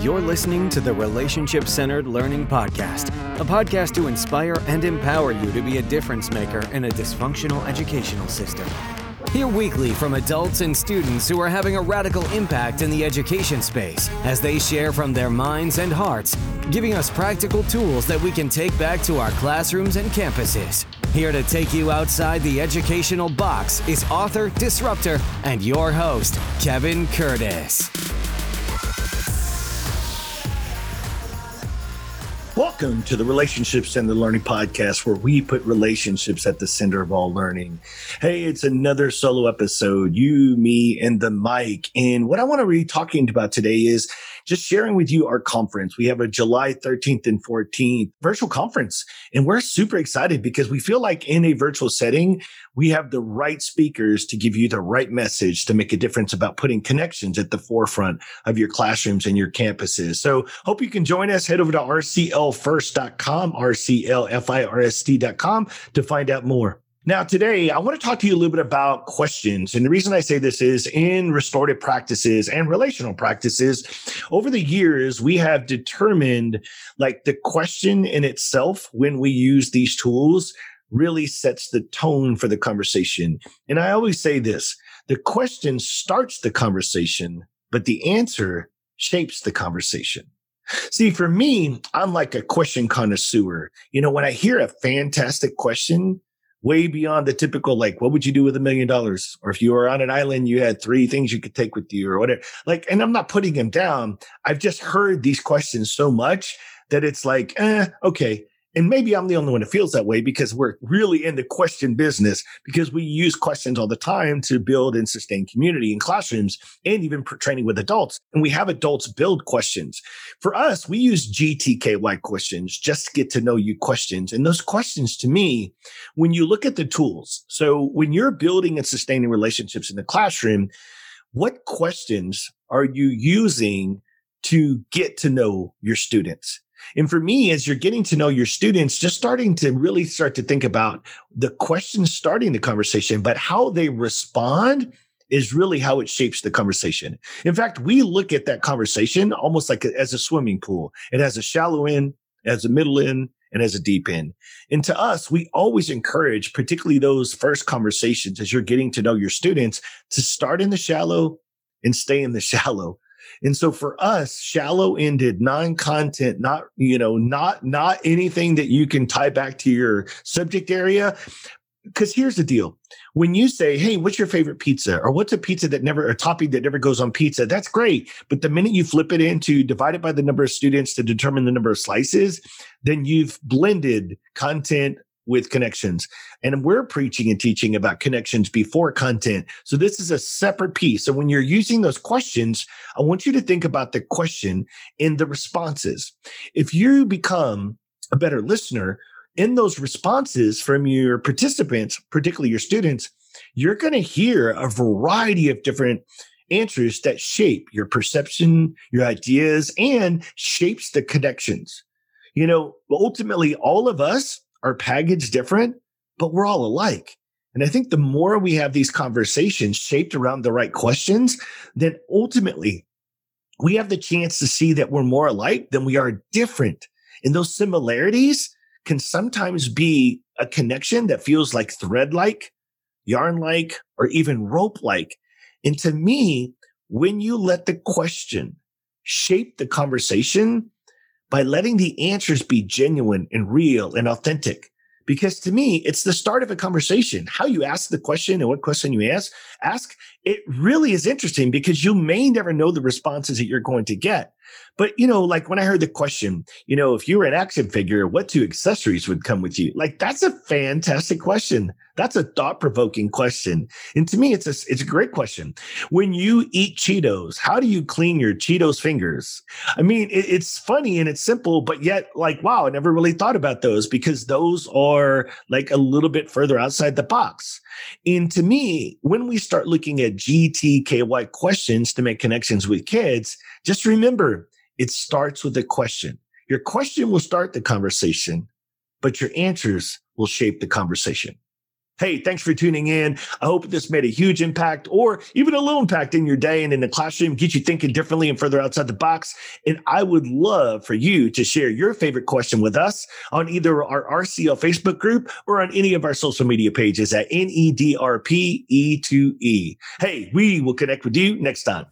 You're listening to the Relationship Centered Learning Podcast, a podcast to inspire and empower you to be a difference maker in a dysfunctional educational system. Hear weekly from adults and students who are having a radical impact in the education space as they share from their minds and hearts, giving us practical tools that we can take back to our classrooms and campuses. Here to take you outside the educational box is author, disruptor, and your host, Kevin Curtis. Welcome to the Relationship Centered Learning Podcast, where we put relationships at the center of all learning. Hey, it's another solo episode, you, me, and the mic. And what I want to be talking about today is just sharing with you our conference. We have a July 13th and 14th virtual conference, and we're super excited because we feel like in a virtual setting, we have the right speakers to give you the right message to make a difference about putting connections at the forefront of your classrooms and your campuses. So hope you can join us. Head over to rclfirst.com, rclfirst.com to find out more. Now, today, I want to talk to you a little bit about questions. And the reason I say this is in restorative practices and relational practices, over the years, we have determined like the question in itself when we use these tools really sets the tone for the conversation. And I always say this the question starts the conversation, but the answer shapes the conversation. See, for me, I'm like a question connoisseur. You know, when I hear a fantastic question, way beyond the typical, like, what would you do with a million dollars? Or if you were on an island, you had three things you could take with you or whatever. Like, and I'm not putting him down. I've just heard these questions so much that it's like, eh, okay, and maybe I'm the only one that feels that way because we're really in the question business because we use questions all the time to build and sustain community in classrooms and even training with adults. And we have adults build questions. For us, we use GTKY questions, just get to know you questions. And those questions to me, when you look at the tools, so when you're building and sustaining relationships in the classroom, what questions are you using to get to know your students? And for me, as you're getting to know your students, just starting to really start to think about the questions starting the conversation, but how they respond is really how it shapes the conversation. In fact, we look at that conversation almost like a, as a swimming pool. It has a shallow end, as a middle end, and as a deep end. And to us, we always encourage, particularly those first conversations as you're getting to know your students, to start in the shallow and stay in the shallow and so for us, shallow ended, non content, not, you know, not, not anything that you can tie back to your subject area. Cause here's the deal. When you say, Hey, what's your favorite pizza? Or what's a pizza that never, a topping that never goes on pizza? That's great. But the minute you flip it into divided by the number of students to determine the number of slices, then you've blended content, with connections. And we're preaching and teaching about connections before content. So this is a separate piece. So when you're using those questions, I want you to think about the question in the responses. If you become a better listener in those responses from your participants, particularly your students, you're going to hear a variety of different answers that shape your perception, your ideas, and shapes the connections. You know, ultimately, all of us are packaged different, but we're all alike. And I think the more we have these conversations shaped around the right questions, then ultimately we have the chance to see that we're more alike than we are different. And those similarities can sometimes be a connection that feels like thread like, yarn like, or even rope like. And to me, when you let the question shape the conversation, by letting the answers be genuine and real and authentic. Because to me, it's the start of a conversation. How you ask the question and what question you ask, ask, it really is interesting because you may never know the responses that you're going to get. But, you know, like when I heard the question, you know, if you were an action figure, what two accessories would come with you? Like, that's a fantastic question. That's a thought provoking question. And to me, it's a, it's a great question. When you eat Cheetos, how do you clean your Cheetos fingers? I mean, it, it's funny and it's simple, but yet like, wow, I never really thought about those because those are like a little bit further outside the box. And to me, when we start looking at GTKY questions to make connections with kids, just remember it starts with a question. Your question will start the conversation, but your answers will shape the conversation. Hey, thanks for tuning in. I hope this made a huge impact or even a little impact in your day and in the classroom, get you thinking differently and further outside the box. And I would love for you to share your favorite question with us on either our RCL Facebook group or on any of our social media pages at NEDRPE2E. Hey, we will connect with you next time.